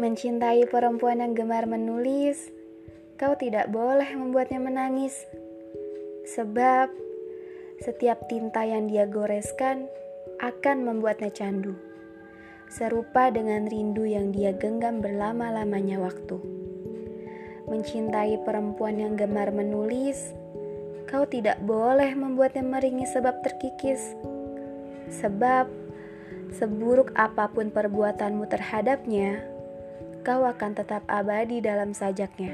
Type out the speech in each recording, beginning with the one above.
Mencintai perempuan yang gemar menulis, kau tidak boleh membuatnya menangis. Sebab setiap tinta yang dia goreskan akan membuatnya candu. Serupa dengan rindu yang dia genggam berlama-lamanya waktu. Mencintai perempuan yang gemar menulis, kau tidak boleh membuatnya meringis sebab terkikis. Sebab seburuk apa pun perbuatanmu terhadapnya, kau akan tetap abadi dalam sajaknya,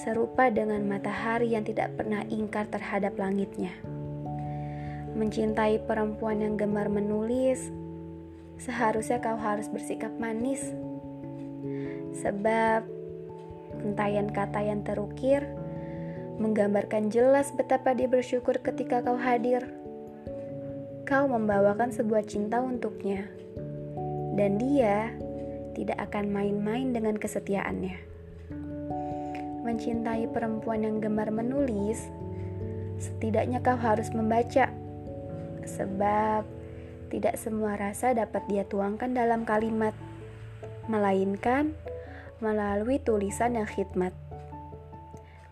serupa dengan matahari yang tidak pernah ingkar terhadap langitnya. Mencintai perempuan yang gemar menulis, seharusnya kau harus bersikap manis, sebab entayan kata yang terukir menggambarkan jelas betapa dia bersyukur ketika kau hadir. Kau membawakan sebuah cinta untuknya, dan dia tidak akan main-main dengan kesetiaannya. Mencintai perempuan yang gemar menulis, setidaknya kau harus membaca, sebab tidak semua rasa dapat dia tuangkan dalam kalimat, melainkan melalui tulisan yang khidmat.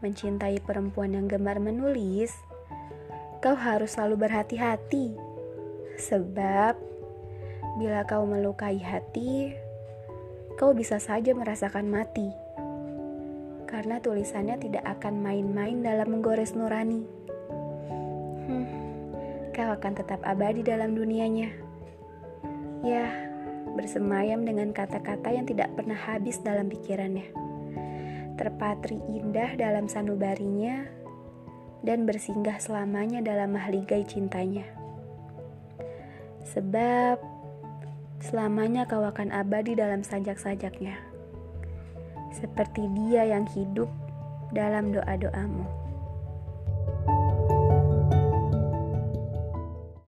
Mencintai perempuan yang gemar menulis, kau harus selalu berhati-hati, sebab bila kau melukai hati, kau bisa saja merasakan mati. Karena tulisannya tidak akan main-main dalam menggores nurani. Hmm, kau akan tetap abadi dalam dunianya. Ya, bersemayam dengan kata-kata yang tidak pernah habis dalam pikirannya. Terpatri indah dalam sanubarinya dan bersinggah selamanya dalam mahligai cintanya. Sebab selamanya kau akan abadi dalam sajak-sajaknya. Seperti dia yang hidup dalam doa-doamu.